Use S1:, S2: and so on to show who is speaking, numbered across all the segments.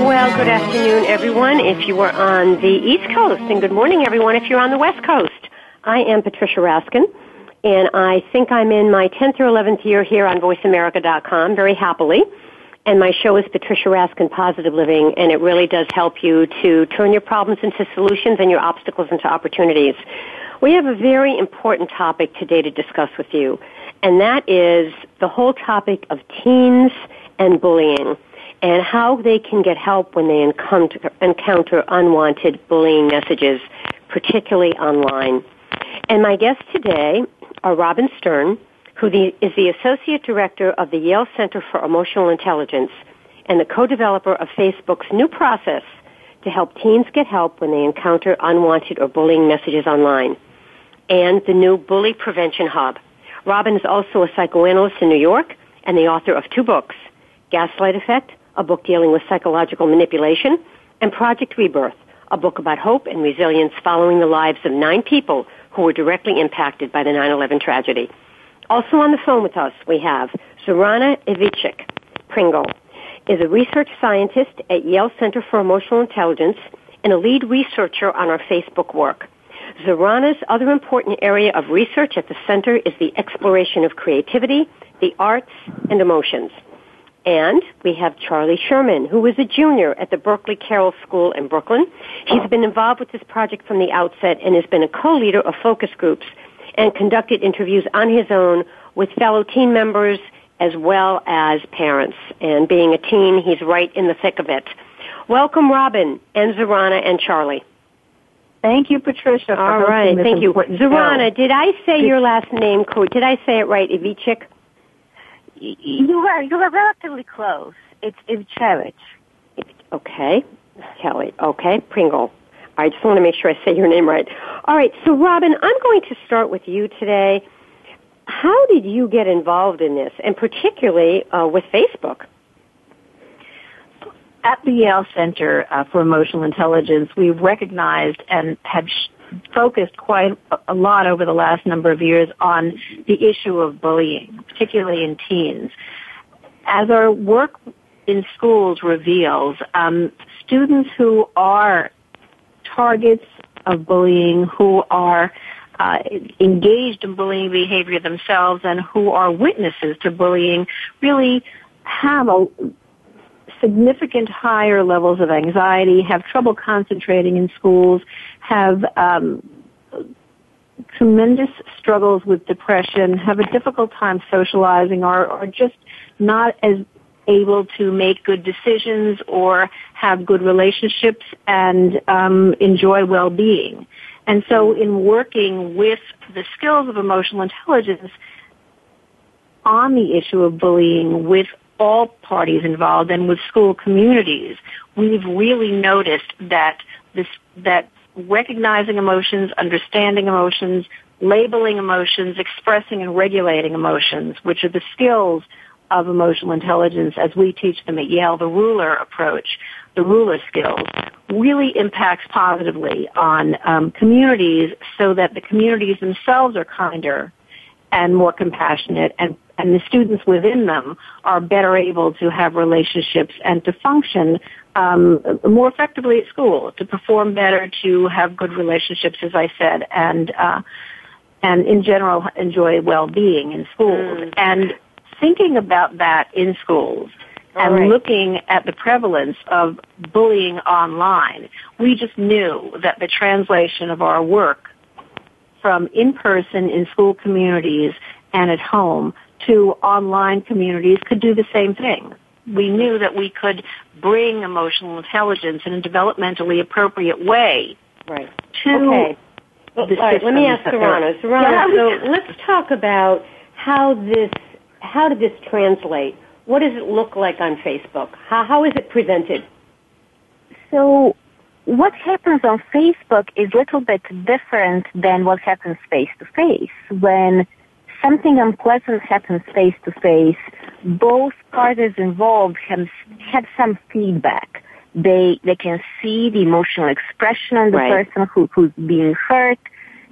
S1: Well, good afternoon, everyone, if you are on the East Coast, and good morning, everyone, if you're on the West Coast. I am Patricia Raskin, and I think I'm in my 10th or 11th year here on VoiceAmerica.com very happily. And my show is Patricia Raskin Positive Living, and it really does help you to turn your problems into solutions and your obstacles into opportunities. We have a very important topic today to discuss with you, and that is the whole topic of teens and bullying and how they can get help when they encounter, encounter unwanted bullying messages, particularly online. And my guests today are Robin Stern, who the, is the Associate Director of the Yale Center for Emotional Intelligence and the co-developer of Facebook's new process to help teens get help when they encounter unwanted or bullying messages online, and the new Bully Prevention Hub. Robin is also a psychoanalyst in New York and the author of two books, Gaslight Effect a book dealing with psychological manipulation, and Project Rebirth, a book about hope and resilience following the lives of nine people who were directly impacted by the 9-11 tragedy. Also on the phone with us, we have Zorana Ivicic Pringle, is a research scientist at Yale Center for Emotional Intelligence and a lead researcher on our Facebook work. Zorana's other important area of research at the center is the exploration of creativity, the arts, and emotions. And we have Charlie Sherman, who is a junior at the Berkeley Carroll School in Brooklyn. He's been involved with this project from the outset and has been a co-leader of focus groups and conducted interviews on his own with fellow teen members as well as parents. And being a teen, he's right in the thick of it. Welcome, Robin and Zorana and Charlie.
S2: Thank you, Patricia.
S1: All right, thank you. Zorana, did I say your last name? Did I say it right, Ivicic?
S2: You were you were relatively close. It's Ivchevich.
S1: Okay, Kelly. Okay, Pringle. I just want to make sure I say your name right. All right, so Robin, I'm going to start with you today. How did you get involved in this, and particularly uh, with Facebook?
S2: At the Yale Center uh, for Emotional Intelligence, we've recognized and have focused quite a lot over the last number of years on the issue of bullying, particularly in teens. As our work in schools reveals, um, students who are targets of bullying, who are uh, engaged in bullying behavior themselves, and who are witnesses to bullying, really have a significant higher levels of anxiety, have trouble concentrating in schools, have um, tremendous struggles with depression, have a difficult time socializing, or, or just not as able to make good decisions or have good relationships and um, enjoy well-being. And so in working with the skills of emotional intelligence on the issue of bullying with all parties involved and with school communities, we've really noticed that this, that recognizing emotions, understanding emotions, labeling emotions, expressing and regulating emotions, which are the skills of emotional intelligence as we teach them at Yale, the RULER approach, the RULER skills, really impacts positively on um, communities so that the communities themselves are kinder and more compassionate and and the students within them are better able to have relationships and to function um, more effectively at school, to perform better, to have good relationships, as I said, and uh, and in general enjoy well-being in schools. Mm. And thinking about that in schools and right. looking at the prevalence of bullying online, we just knew that the translation of our work from in-person in school communities and at home to online communities could do the same thing. We knew that we could bring emotional intelligence in a developmentally appropriate way
S1: right. to okay. Well, all right, let me ask Zorana. Zorana, yeah. so let's talk about how this, how did this translate? What does it look like on Facebook? How, how is it presented?
S3: So what happens on Facebook is a little bit different than what happens face to face. When something unpleasant happens face to face, both parties involved have, have some feedback. They, they can see the emotional expression on the right. person who, who's being hurt.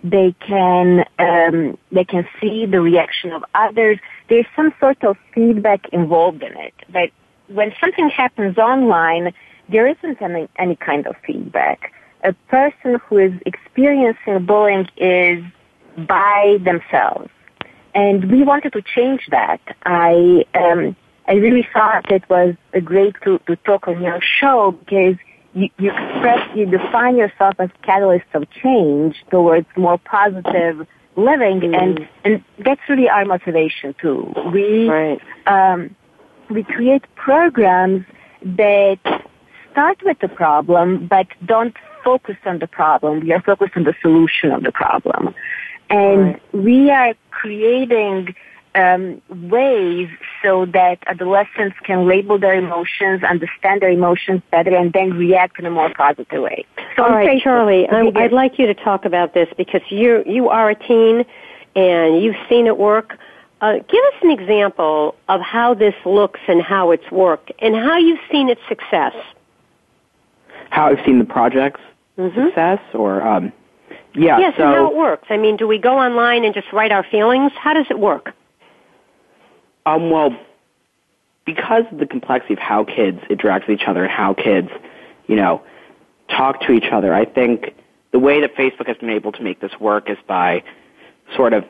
S3: They can, um, they can see the reaction of others. There's some sort of feedback involved in it. But when something happens online, there isn't any, any kind of feedback. A person who is experiencing bullying is by themselves and we wanted to change that. I um, I really thought it was great to, to talk on your show because you, you express, you define yourself as catalyst of change towards more positive living, mm. and and that's really our motivation too. We right. um, we create programs that start with the problem, but don't focus on the problem. We are focused on the solution of the problem. And right. we are creating um, ways so that adolescents can label their emotions, understand their emotions better, and then react in a more positive way.
S1: So All right, Charlie, I'd like you to talk about this because you you are a teen and you've seen it work. Uh, give us an example of how this looks and how it's worked, and how you've seen its success.
S4: How I've seen the project's mm-hmm. success, or um, yeah.
S1: Yes,
S4: so,
S1: and how it works. I mean, do we go online and just write our feelings? How does it work?
S4: Um, well, because of the complexity of how kids interact with each other and how kids, you know, talk to each other, I think the way that Facebook has been able to make this work is by sort of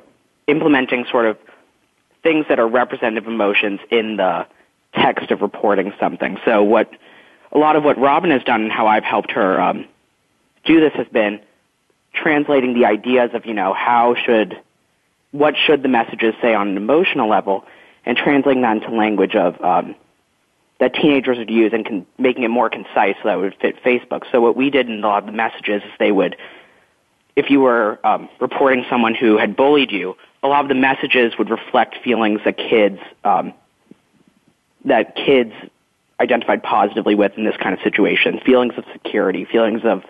S4: implementing sort of things that are representative emotions in the text of reporting something. So what a lot of what Robin has done and how I've helped her um, do this has been translating the ideas of, you know, how should, what should the messages say on an emotional level, and translating that into language of, um, that teenagers would use and making it more concise so that it would fit Facebook. So what we did in a lot of the messages is they would, if you were um, reporting someone who had bullied you, a lot of the messages would reflect feelings that kids um, that kids identified positively with in this kind of situation. Feelings of security, feelings of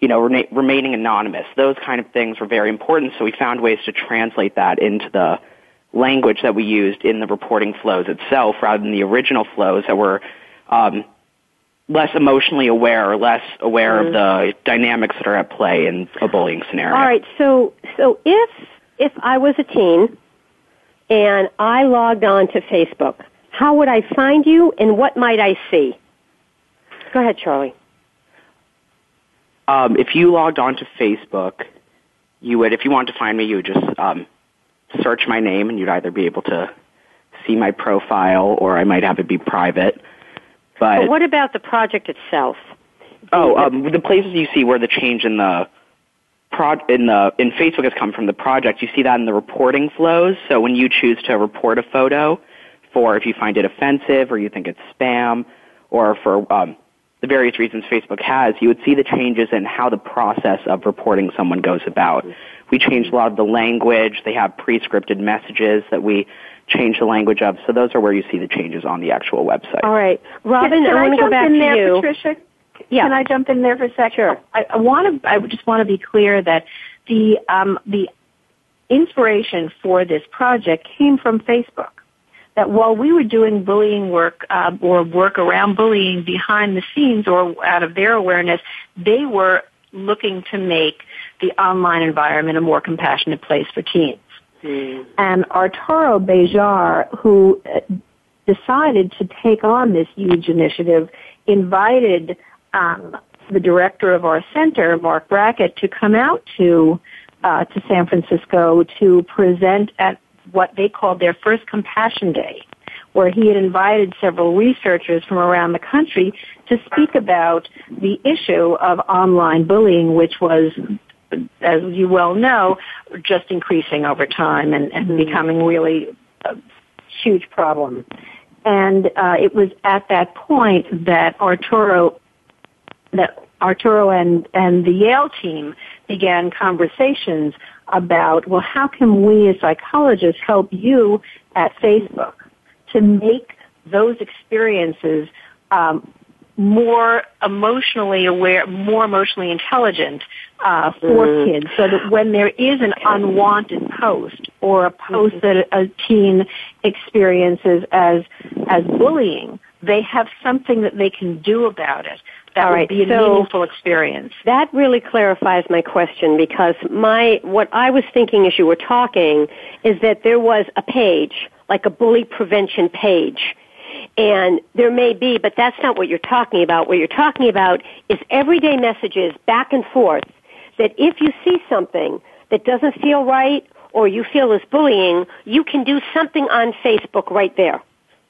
S4: you know, remaining anonymous. Those kind of things were very important, so we found ways to translate that into the language that we used in the reporting flows itself rather than the original flows that were um, less emotionally aware or less aware mm-hmm. of the dynamics that are at play in a bullying scenario.
S1: All right, so so if if I was a teen and I logged on to Facebook, how would I find you and what might I see? Go ahead, Charlie.
S4: Um, if you logged on to Facebook, you would, if you wanted to find me, you would just um, search my name, and you'd either be able to see my profile, or I might have it be private. But,
S1: but what about the project itself?
S4: Oh, um, the places you see where the change in the pro- in the in Facebook has come from the project. You see that in the reporting flows. So when you choose to report a photo, for if you find it offensive or you think it's spam, or for um, the various reasons Facebook has, you would see the changes in how the process of reporting someone goes about. We changed a lot of the language. They have pre-scripted messages that we change the language of. So those are where you see the changes on the actual website.
S1: All right. Robin,
S2: can,
S1: I want to go back
S2: to
S1: there,
S2: you. Patricia?
S1: Yeah.
S2: Can I jump in there for a second?
S1: Sure.
S2: I, I want to, I just want to be clear that the, um, the inspiration for this project came from Facebook that while we were doing bullying work uh, or work around bullying behind the scenes or out of their awareness, they were looking to make the online environment a more compassionate place for teens. Mm. And Arturo Bejar, who uh, decided to take on this huge initiative, invited um, the director of our center, Marc Brackett, to come out to uh, to San Francisco to present at what they called their first Compassion Day, where he had invited several researchers from around the country to speak about the issue of online bullying, which was as you well know, just increasing over time and, and becoming really a huge problem. And uh, it was at that point that Arturo, that Arturo and, and the Yale team began conversations about, well, how can we as psychologists help you at Facebook to make those experiences um, more emotionally aware, more emotionally intelligent uh, for mm. kids, so that when there is an unwanted post or a post mm-hmm. that a teen experiences as as bullying, they have something that they can do about it. That
S1: All
S2: right, would be a
S1: so
S2: meaningful experience.
S1: That really clarifies my question because my what I was thinking as you were talking is that there was a page, like a bully prevention page and there may be, but that's not what you're talking about. What you're talking about is everyday messages back and forth that if you see something that doesn't feel right or you feel is bullying, you can do something on Facebook right there.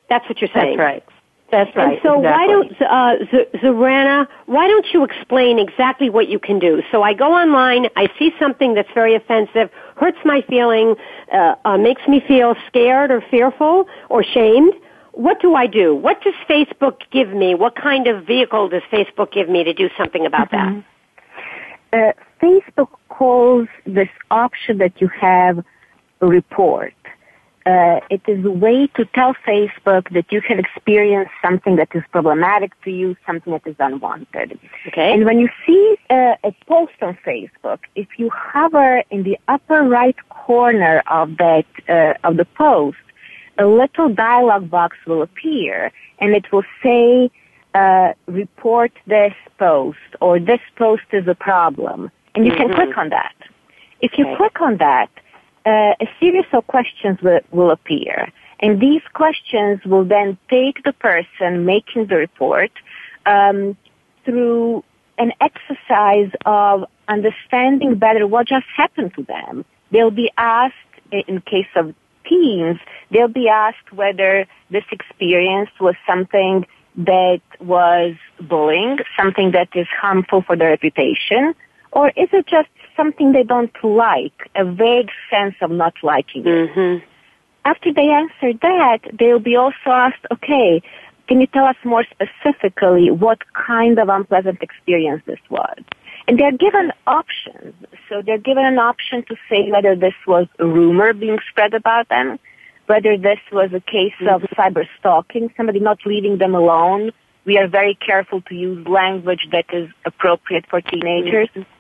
S1: That's what you're saying.
S2: That's right. That's right.
S1: And so
S2: exactly.
S1: why don't, uh, Z- Zorana, why don't you explain exactly what you can do? So I go online, I see something that's very offensive, hurts my feeling, uh, uh, makes me feel scared or fearful or shamed what do I do? What does Facebook give me? What kind of vehicle does Facebook give me to do something about
S3: mm-hmm. that? Uh, Facebook calls this option that you have report. Uh, it is a way to tell Facebook that you have experienced something that is problematic to you, something that is unwanted.
S1: Okay.
S3: And when you see uh, a post on Facebook, if you hover in the upper right corner of that uh, of the post, a little dialog box will appear and it will say, uh, report this post or this post is a problem. And you mm-hmm. can click on that. If you okay. click on that, uh, a series of questions will, will appear. And these questions will then take the person making the report um, through an exercise of understanding better what just happened to them. They'll be asked, in case of teens, they'll be asked whether this experience was something that was bullying, something that is harmful for their reputation, or is it just something they don't like, a vague sense of not liking it?
S1: Mm-hmm.
S3: After they answer that, they'll be also asked, okay, can you tell us more specifically what kind of unpleasant experience this was? And they're given options. So they're given an option to say whether this was a rumor being spread about them, whether this was a case of mm-hmm. cyber stalking, somebody not leaving them alone. We are very careful to use language that is appropriate for teenagers. Mm-hmm.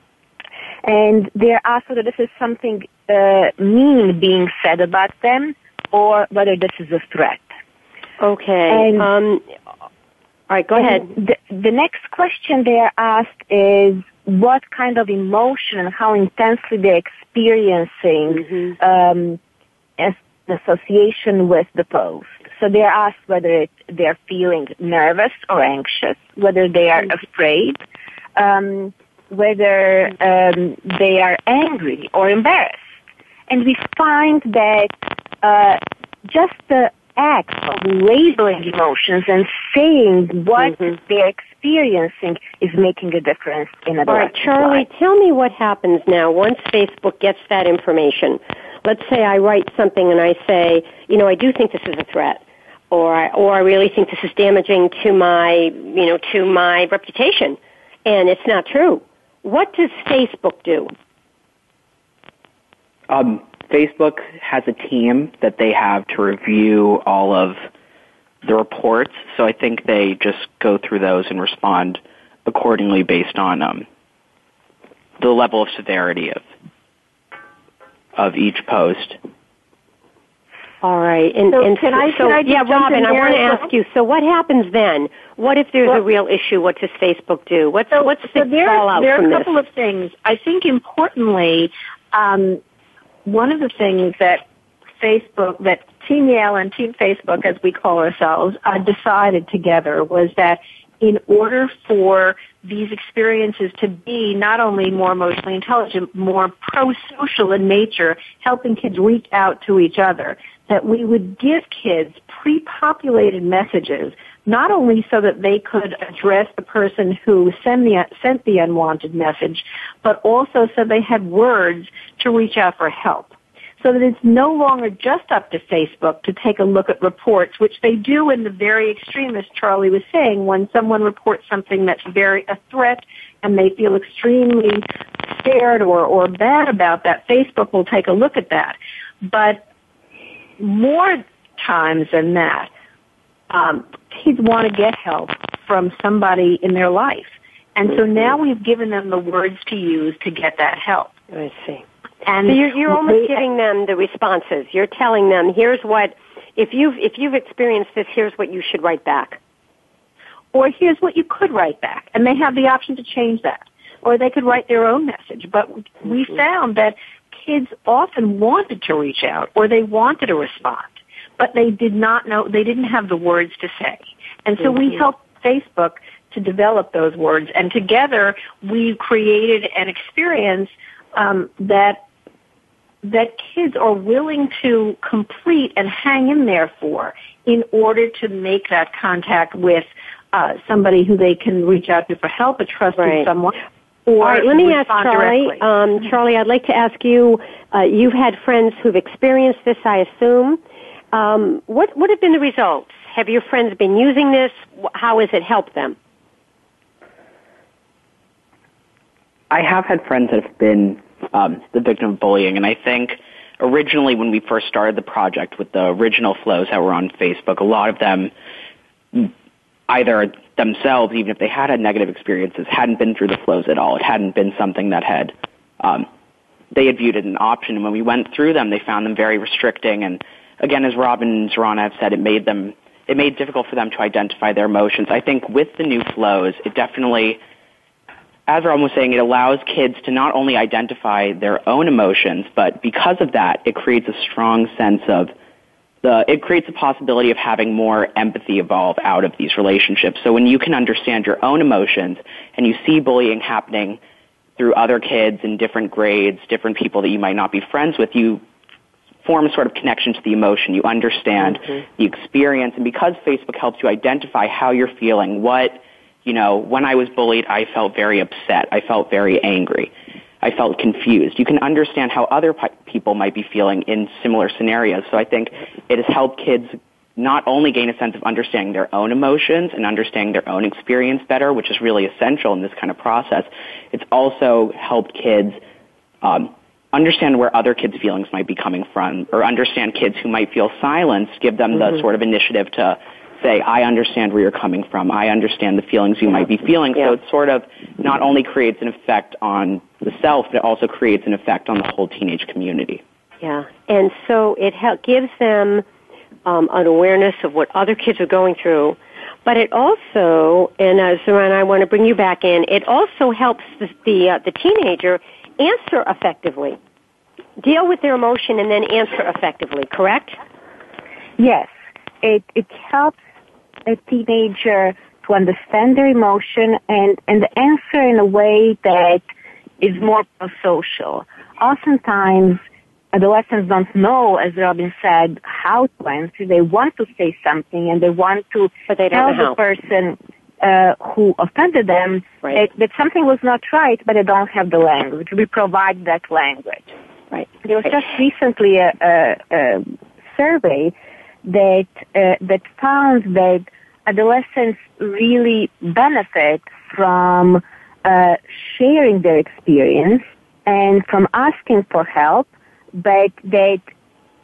S3: And they're asked whether this is something uh, mean being said about them or whether this is a threat.
S1: Okay. And, um, all right, go ahead.
S3: The, the next question they're asked is what kind of emotion and how intensely they're experiencing
S1: mm-hmm.
S3: um, as association with the post. So they're asked whether it, they're feeling nervous or anxious, whether they are mm-hmm. afraid, um, whether um, they are angry or embarrassed. And we find that uh, just the act of labeling emotions and saying what mm-hmm. they're experiencing is making a difference in a
S1: All right, Charlie,
S3: life.
S1: tell me what happens now once Facebook gets that information. Let's say I write something and I say, you know, I do think this is a threat. Or I, or I really think this is damaging to my, you know, to my reputation. And it's not true. What does Facebook do?
S4: Um, Facebook has a team that they have to review all of the reports, so I think they just go through those and respond accordingly based on um, the level of severity of of each post.
S1: All right, and,
S2: so
S1: and
S2: can I,
S1: so
S2: can I
S1: yeah, Robin, I want to ask you. So, what happens then? What if there's
S2: well,
S1: a real issue? What does Facebook do? What's
S2: so,
S1: what's
S2: so
S1: the
S2: there,
S1: fallout
S2: there are a
S1: this?
S2: couple of things. I think importantly, um, one of the things that Facebook, that Team Yale and Team Facebook, as we call ourselves, uh, decided together was that in order for these experiences to be not only more emotionally intelligent, more pro-social in nature, helping kids reach out to each other, that we would give kids pre-populated messages, not only so that they could address the person who sent the, sent the unwanted message, but also so they had words to reach out for help so that it's no longer just up to Facebook to take a look at reports, which they do in the very extreme, as Charlie was saying, when someone reports something that's very a threat and they feel extremely scared or, or bad about that, Facebook will take a look at that. But more times than that, um, kids want to get help from somebody in their life. And so now we've given them the words to use to get that help.
S1: I see. And so you're, you're almost giving them the responses. You're telling them, here's what, if you've, if you've experienced this, here's what you should write back.
S2: Or here's what you could write back. And they have the option to change that. Or they could write their own message. But we mm-hmm. found that kids often wanted to reach out or they wanted to respond, but they did not know, they didn't have the words to say. And so mm-hmm. we helped Facebook to develop those words. And together we created an experience um, that that kids are willing to complete and hang in there for in order to make that contact with uh, somebody who they can reach out to for help, a trusted
S1: right.
S2: someone.
S1: All right, let me ask Charlie. Um, Charlie, I'd like to ask you. Uh, you've had friends who've experienced this, I assume. Um, what what have been the results? Have your friends been using this? How has it helped them?
S4: I have had friends that have been um, the victim of bullying. And I think originally when we first started the project with the original flows that were on Facebook, a lot of them either themselves, even if they had had negative experiences, hadn't been through the flows at all. It hadn't been something that had um, they had viewed it an option. And when we went through them, they found them very restricting. And again, as Robin and Zorana have said, it made them it made it difficult for them to identify their emotions. I think with the new flows, it definitely as Robin was saying, it allows kids to not only identify their own emotions, but because of that, it creates a strong sense of the, it creates a possibility of having more empathy evolve out of these relationships. So when you can understand your own emotions and you see bullying happening through other kids in different grades, different people that you might not be friends with, you form a sort of connection to the emotion. You understand mm-hmm. the experience. And because Facebook helps you identify how you're feeling, what you know, when I was bullied, I felt very upset. I felt very angry. I felt confused. You can understand how other people might be feeling in similar scenarios. So I think it has helped kids not only gain a sense of understanding their own emotions and understanding their own experience better, which is really essential in this kind of process, it's also helped kids um, understand where other kids' feelings might be coming from, or understand kids who might feel silenced, give them mm-hmm. the sort of initiative to say, I understand where you're coming from. I understand the feelings you might be feeling. Yeah. So it sort of not only creates an effect on the self, but it also creates an effect on the whole teenage community.
S1: Yeah. And so it gives them um, an awareness of what other kids are going through. But it also, and uh, Zoran, I want to bring you back in, it also helps the, the, uh, the teenager answer effectively. Deal with their emotion and then answer effectively, correct?
S3: Yes. It, it helps a teenager to understand their emotion and, and answer in a way that is more social. Oftentimes, adolescents don't know, as Robin said, how to answer. They want to say something and they want to
S1: but they
S3: tell
S1: the
S3: person uh, who offended them
S1: right.
S3: that, that, something was not right, but they don't have the language. We provide that language.
S1: Right.
S3: There was
S1: right.
S3: just recently a, a, a survey that uh, that found that adolescents really benefit from uh, sharing their experience and from asking for help, but that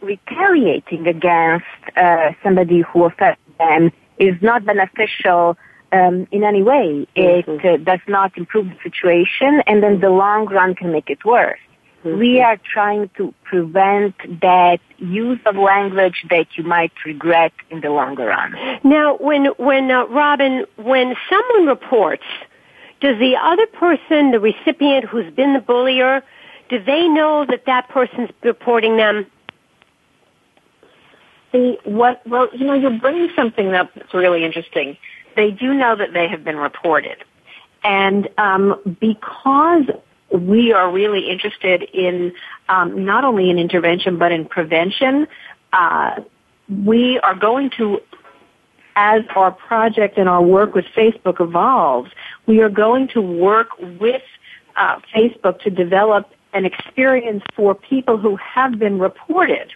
S3: retaliating against uh, somebody who offended them is not beneficial um, in any way. Mm-hmm. It uh, does not improve the situation, and in the long run can make it worse. Mm-hmm. We are trying to prevent that use of language that you might regret in the longer run.
S1: Now, when when uh, Robin, when someone reports, does the other person, the recipient who's been the bullier, do they know that that person's reporting them?
S2: The what? Well, you know, you're bringing something up that's really interesting. They do know that they have been reported, and um, because we are really interested in um, not only in intervention but in prevention. Uh, we are going to, as our project and our work with Facebook evolves, we are going to work with uh, Facebook to develop an experience for people who have been reported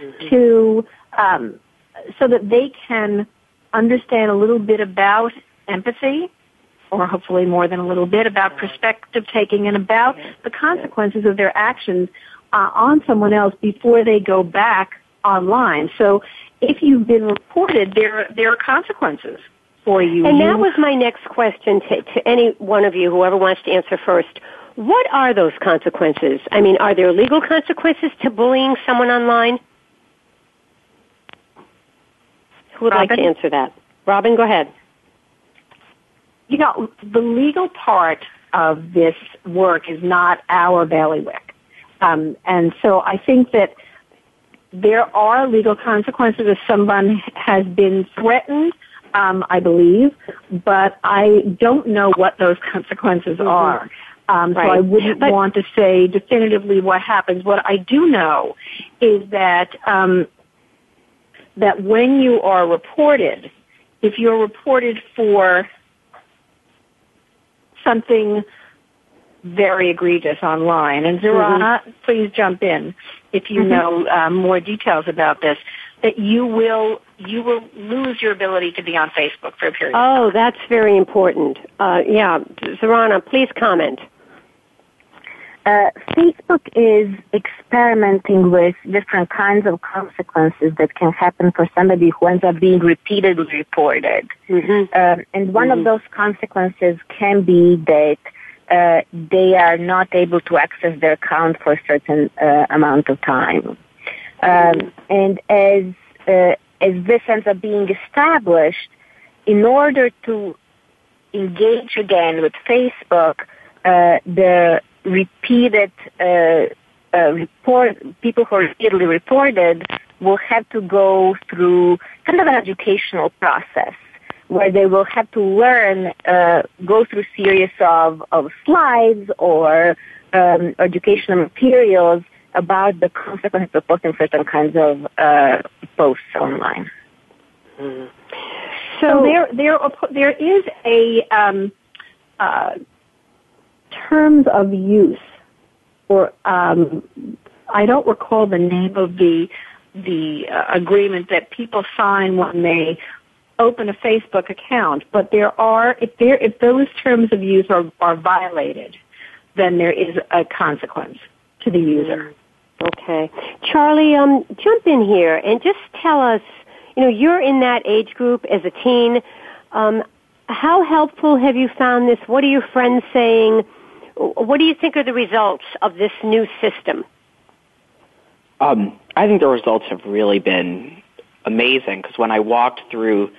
S2: mm-hmm. to um, so that they can understand a little bit about empathy or hopefully more than a little bit about perspective taking and about the consequences of their actions uh, on someone else before they go back online. So if you've been reported, there there are consequences for you.
S1: And that was my next question to, to any one of you, whoever wants to answer first. What are those consequences? I mean, are there legal consequences to bullying someone online? Who would Robin? like to answer that? Robin, go ahead
S2: you know, the legal part of this work is not our bailiwick. Um, and so I think that there are legal consequences if someone has been threatened, um, I believe, but I don't know what those consequences mm-hmm. are. Um, right. So I wouldn't but, want to say definitively what happens. What I do know is that um, that when you are reported, if you're reported for something very egregious online. And Zorana, mm-hmm. please jump in if you mm-hmm. know um, more details about this. That you will you will lose your ability to be on Facebook for a period.
S1: Oh, that's very important. Uh, yeah, Zorana, please comment.
S3: Uh, Facebook is experimenting with different kinds of consequences that can happen for somebody who ends up being repeatedly reported. Mm-hmm. Uh, and one mm-hmm. of those consequences can be that uh, they are not able to access their account for a certain uh, amount of time. Um, and as uh, as this ends up being established, in order to engage again with Facebook, uh, the repeated uh, uh, report, people who are repeatedly reported will have to go through kind of an educational process where they will have to learn, uh, go through series of, of slides or um, educational materials about the consequences of posting certain kinds of uh, posts online.
S2: Mm-hmm. So, so, there, there, there is a um, uh, terms of use, or um, I don't recall the name of the the uh, agreement that people sign when they open a Facebook account, but there are if there if those terms of use are are violated, then there is a consequence to the user.
S1: Okay, Charlie, um, jump in here and just tell us. You know, you're in that age group as a teen. Um, how helpful have you found this? What are your friends saying? What do you think are the results of this new system?
S4: Um, I think the results have really been amazing because when I walked through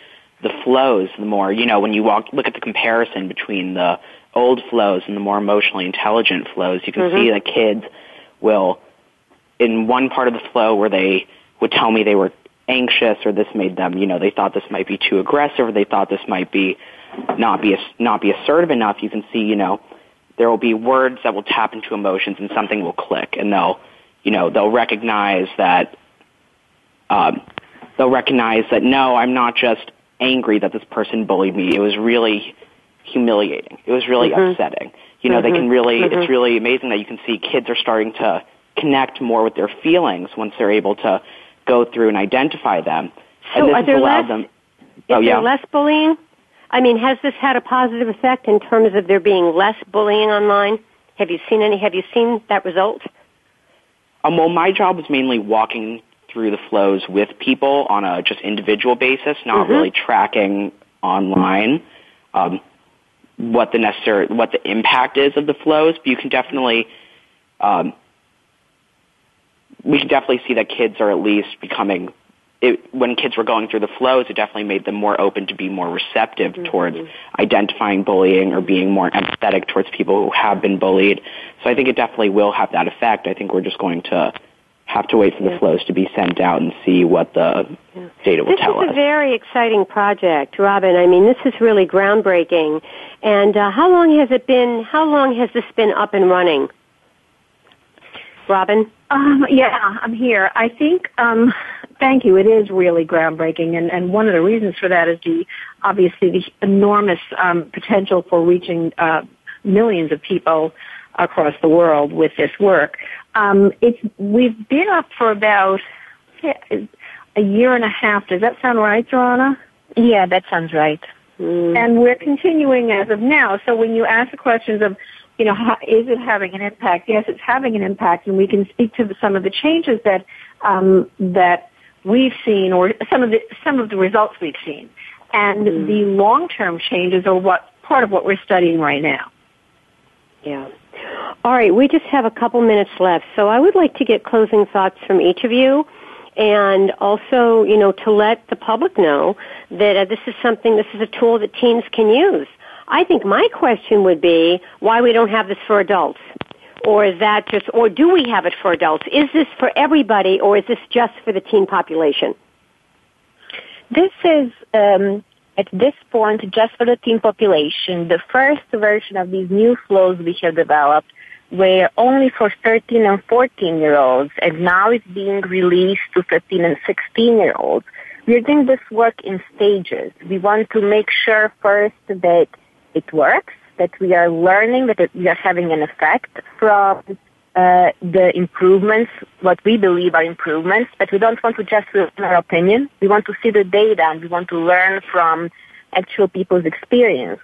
S4: the flows, the more you know, when you walk, look at the comparison between the old flows and the more emotionally intelligent flows, you can mm-hmm. see that kids will, in one part of the flow where they would tell me they were anxious or this made them, you know, they thought this might be too aggressive or they thought this might be not be not be assertive enough. You can see, you know, there will be words that will tap into emotions and something will click and they'll, you know, they'll recognize that, um, they'll recognize that no, I'm not just angry that this person bullied me. It was really humiliating. It was really mm-hmm. upsetting. You know, mm-hmm. they can really, mm-hmm. it's really amazing that you can see kids are starting to connect more with their feelings once they're able to go through and identify them.
S1: So
S4: and this
S1: are there less,
S4: them,
S1: is oh, yeah. there less bullying? I mean, has this had a positive effect in terms of there being less bullying online? Have you seen any? Have you seen that result?
S4: Um, well, my job was mainly walking through the flows with people on a just individual basis, not mm-hmm. really tracking online um, what the necessary what the impact is of the flows. But you can definitely um, we can definitely see that kids are at least becoming it, when kids were going through the flows, it definitely made them more open to be more receptive mm-hmm. towards identifying bullying or being more empathetic towards people who have been bullied. So I think it definitely will have that effect. I think we're just going to have to wait for the yeah. flows to be sent out and see what the yeah. data will
S1: this
S4: tell us.
S1: This is a very exciting project, Robin. I mean, this is really groundbreaking. And uh, how long has it been? How long has this been up and running? Robin?
S2: Um, yeah, I'm here. I think, um, thank you. It is really groundbreaking, and, and one of the reasons for that is the obviously the enormous um, potential for reaching uh, millions of people across the world with this work. Um, it's we've been up for about a year and a half. Does that sound right, Zorana?
S3: Yeah, that sounds right.
S2: Mm. And we're continuing as of now. So when you ask the questions of you know, how, is it having an impact? Yes, it's having an impact, and we can speak to the, some of the changes that um, that we've seen, or some of the some of the results we've seen, and mm. the long term changes are what part of what we're studying right now.
S1: Yeah. All right, we just have a couple minutes left, so I would like to get closing thoughts from each of you and also, you know, to let the public know that uh, this is something, this is a tool that teens can use. I think my question would be why we don't have this for adults. Or is that just, or do we have it for adults? Is this for everybody or is this just for the teen population?
S3: This is, um, at this point, just for the teen population. The first version of these new flows we have developed were only for 13 and 14 year olds, and now it's being released to 15 and 16 year olds. We're doing this work in stages. We want to make sure first that it works, that we are learning, that we are having an effect from uh, the improvements, what we believe are improvements, but we don't want to just learn our opinion. We want to see the data and we want to learn from actual people's experience.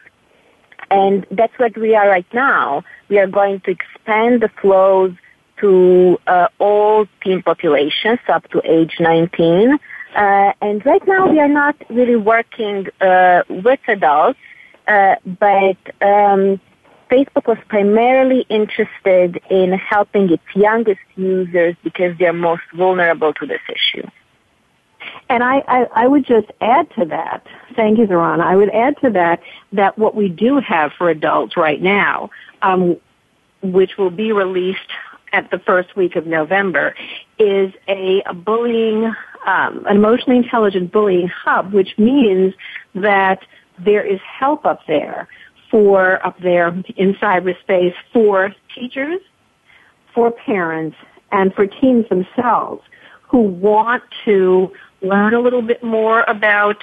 S3: And that's what we are right now. We are going to expand the flows to uh, all teen populations up to age 19. Uh, and right now we are not really working uh, with adults uh, but um, Facebook was primarily interested in helping its youngest users because they're most vulnerable to this issue.
S2: And I, I, I would just add to that, thank you, Zorana, I would add to that that what we do have for adults right now, um, which will be released at the first week of November, is a, a bullying, um, an emotionally intelligent bullying hub, which means that there is help up there for up there in cyberspace for teachers, for parents, and for teens themselves who want to learn a little bit more about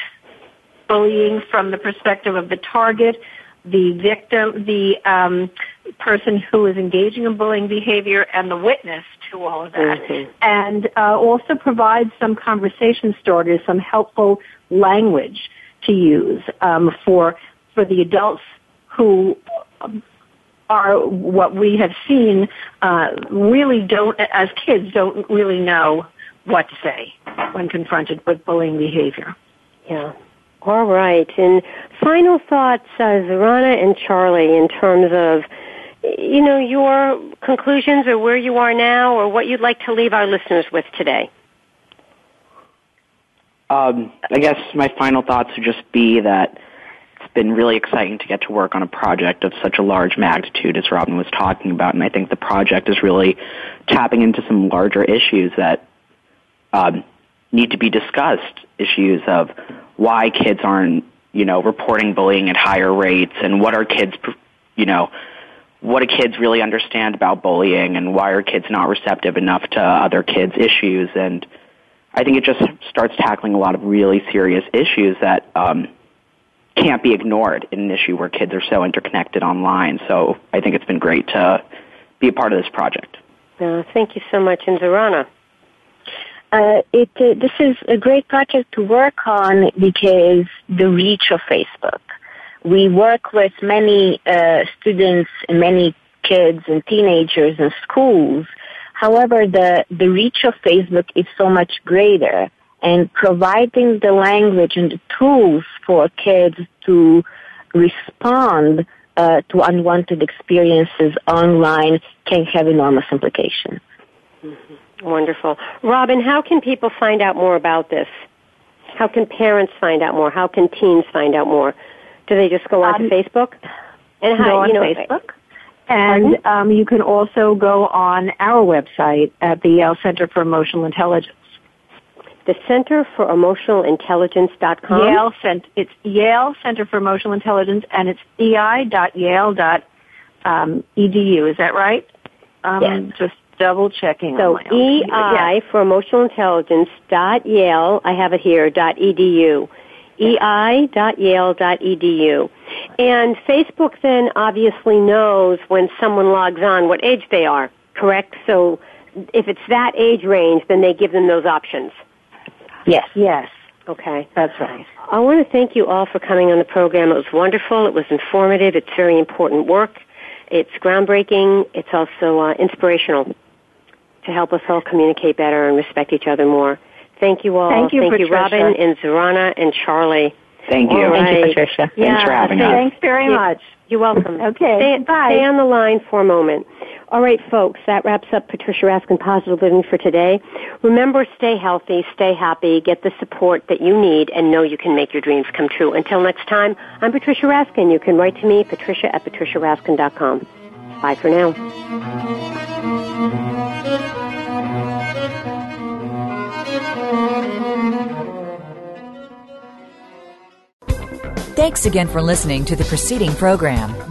S2: bullying from the perspective of the target, the victim, the um, person who is engaging in bullying behavior, and the witness to all of that. Mm-hmm. And uh, also provide some conversation starters, some helpful language to use um, for for the adults who are what we have seen uh, really don't as kids don't really know what to say when confronted with bullying behavior.
S1: Yeah. All right. And final thoughts, uh, Zorana and Charlie, in terms of you know your conclusions or where you are now, or what you'd like to leave our listeners with today.
S4: Um, I guess my final thoughts would just be that it's been really exciting to get to work on a project of such a large magnitude as Robin was talking about, and I think the project is really tapping into some larger issues that um, need to be discussed. Issues of why kids aren't, you know, reporting bullying at higher rates, and what are kids, you know, what do kids really understand about bullying, and why are kids not receptive enough to other kids' issues, and I think it just starts tackling a lot of really serious issues that um, can't be ignored in an issue where kids are so interconnected online. So I think it's been great to be a part of this project.
S1: Uh, thank you so much, and Zorana.
S3: Uh, it, uh, this is a great project to work on because the reach of Facebook. We work with many uh, students and many kids and teenagers in schools However, the, the reach of Facebook is so much greater and providing the language and the tools for kids to respond uh, to unwanted experiences online can have enormous implications.
S1: Mm-hmm. Wonderful. Robin, how can people find out more about this? How can parents find out more? How can teens find out more? Do they just go onto
S2: Um,
S1: Facebook? And
S2: Go on
S1: you know,
S2: Facebook. And um, you can also go on our website at the Yale Center for Emotional Intelligence.
S1: the Center for Emotional Intelligence.com.
S2: Yale Cent- it's Yale Center for Emotional Intelligence, and it's ei.yale.edu. Um, edu. Is that right? Um,
S1: Yes.
S2: Just double checking.
S1: So
S2: on my own computer.
S1: EI for emotional intelligence dot Yale, I have it here, dot edu. EI dot Yale dot edu. And Facebook then obviously knows when someone logs on what age they are, correct? So if it's that age range, then they give them those options.
S2: Yes. Yes.
S1: Okay.
S2: That's right.
S1: I want to thank you all for coming on the program. It was wonderful. It was informative. It's very important work. It's groundbreaking. It's also uh, inspirational to help us all communicate better and respect each other more. Thank you all.
S2: Thank you,
S1: thank you, Robin and Zorana and Charlie.
S4: Thank you.
S1: All
S3: Thank you. Patricia.
S1: Yeah,
S4: Thanks for having
S1: thank-
S4: us.
S2: Thanks very
S1: Yeah.
S2: much.
S1: You're welcome.
S2: Okay,
S1: Stay,
S2: bye.
S1: stay on the line for a moment. All right, folks, that wraps up Patricia Raskin Positive Living for today. Remember, stay healthy, stay happy, get the support that you need, and know you can make your dreams come true. Until next time, I'm Patricia Raskin. You can write to me, patricia at patriciaraskin.com. Bye for now.
S5: Thanks again for listening to the preceding program